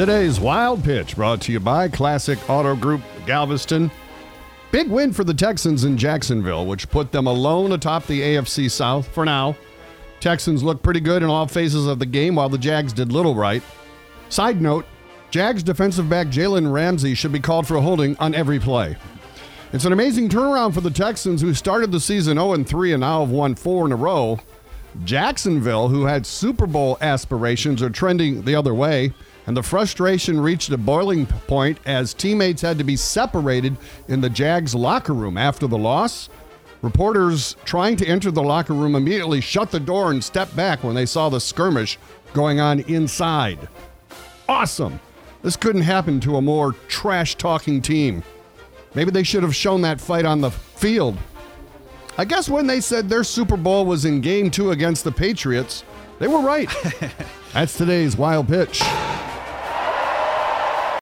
Today's Wild Pitch brought to you by Classic Auto Group Galveston. Big win for the Texans in Jacksonville, which put them alone atop the AFC South for now. Texans looked pretty good in all phases of the game while the Jags did little right. Side note Jags defensive back Jalen Ramsey should be called for a holding on every play. It's an amazing turnaround for the Texans, who started the season 0 3 and now have won four in a row. Jacksonville, who had Super Bowl aspirations, are trending the other way, and the frustration reached a boiling point as teammates had to be separated in the Jags locker room after the loss. Reporters trying to enter the locker room immediately shut the door and stepped back when they saw the skirmish going on inside. Awesome. This couldn't happen to a more trash talking team. Maybe they should have shown that fight on the field. I guess when they said their Super Bowl was in game two against the Patriots, they were right. That's today's wild pitch.